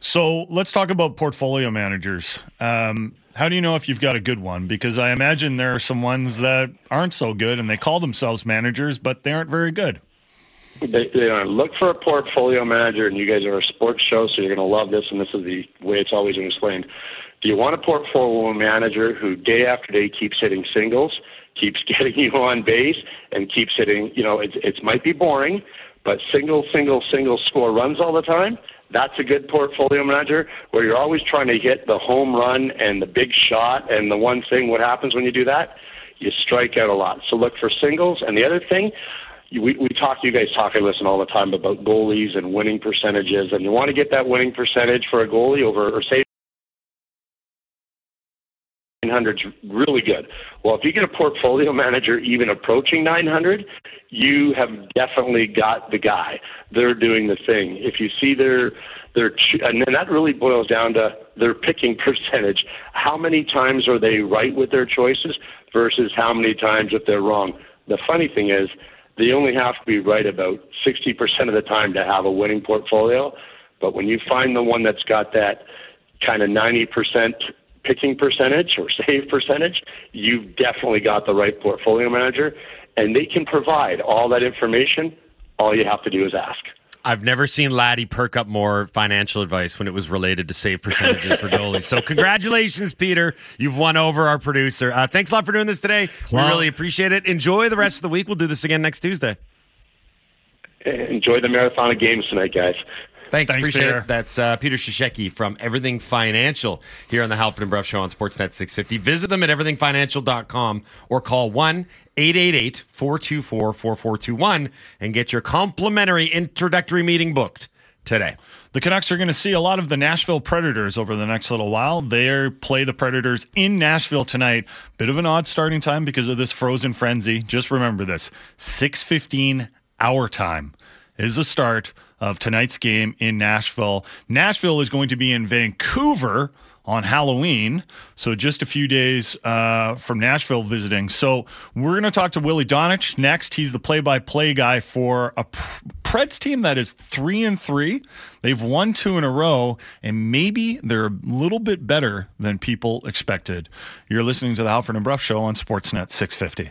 So let's talk about portfolio managers. Um, how do you know if you've got a good one? Because I imagine there are some ones that aren't so good and they call themselves managers, but they aren't very good. They, they uh, look for a portfolio manager, and you guys are a sports show, so you're going to love this, and this is the way it's always been explained. Do you want a portfolio manager who day after day keeps hitting singles, keeps getting you on base, and keeps hitting, you know, it, it might be boring, but single, single, single score runs all the time? That's a good portfolio manager where you're always trying to hit the home run and the big shot. And the one thing, what happens when you do that? You strike out a lot. So look for singles. And the other thing, we, we talk, you guys talk, I listen all the time about goalies and winning percentages. And you want to get that winning percentage for a goalie over, or say, 900 is really good. Well, if you get a portfolio manager even approaching 900, you have definitely got the guy. They're doing the thing. If you see their their and then that really boils down to their picking percentage. How many times are they right with their choices versus how many times if they're wrong? The funny thing is, they only have to be right about 60% of the time to have a winning portfolio. But when you find the one that's got that kind of 90% picking percentage or save percentage, you've definitely got the right portfolio manager, and they can provide all that information. All you have to do is ask. I've never seen Laddie perk up more financial advice when it was related to save percentages for goalies. So, congratulations, Peter. You've won over our producer. Uh, thanks a lot for doing this today. We Well- really appreciate it. Enjoy the rest of the week. We'll do this again next Tuesday. Enjoy the marathon of games tonight, guys. Thanks, Thanks, appreciate Peter. it. That's uh, Peter Shisheki from Everything Financial here on the Halford and Bruff Show on Sportsnet 650. Visit them at everythingfinancial.com or call 1 888 424 4421 and get your complimentary introductory meeting booked today. The Canucks are going to see a lot of the Nashville Predators over the next little while. They play the Predators in Nashville tonight. Bit of an odd starting time because of this frozen frenzy. Just remember this: 6:15 hour time is the start of tonight's game in Nashville. Nashville is going to be in Vancouver on Halloween. So just a few days uh, from Nashville visiting. So we're going to talk to Willy Daunic next. He's the play-by-play guy for a Preds team that is three and three. They've won two in a row, and maybe they're a little bit better than people expected. You're listening to the Halford and Bruff Show on Sportsnet 650.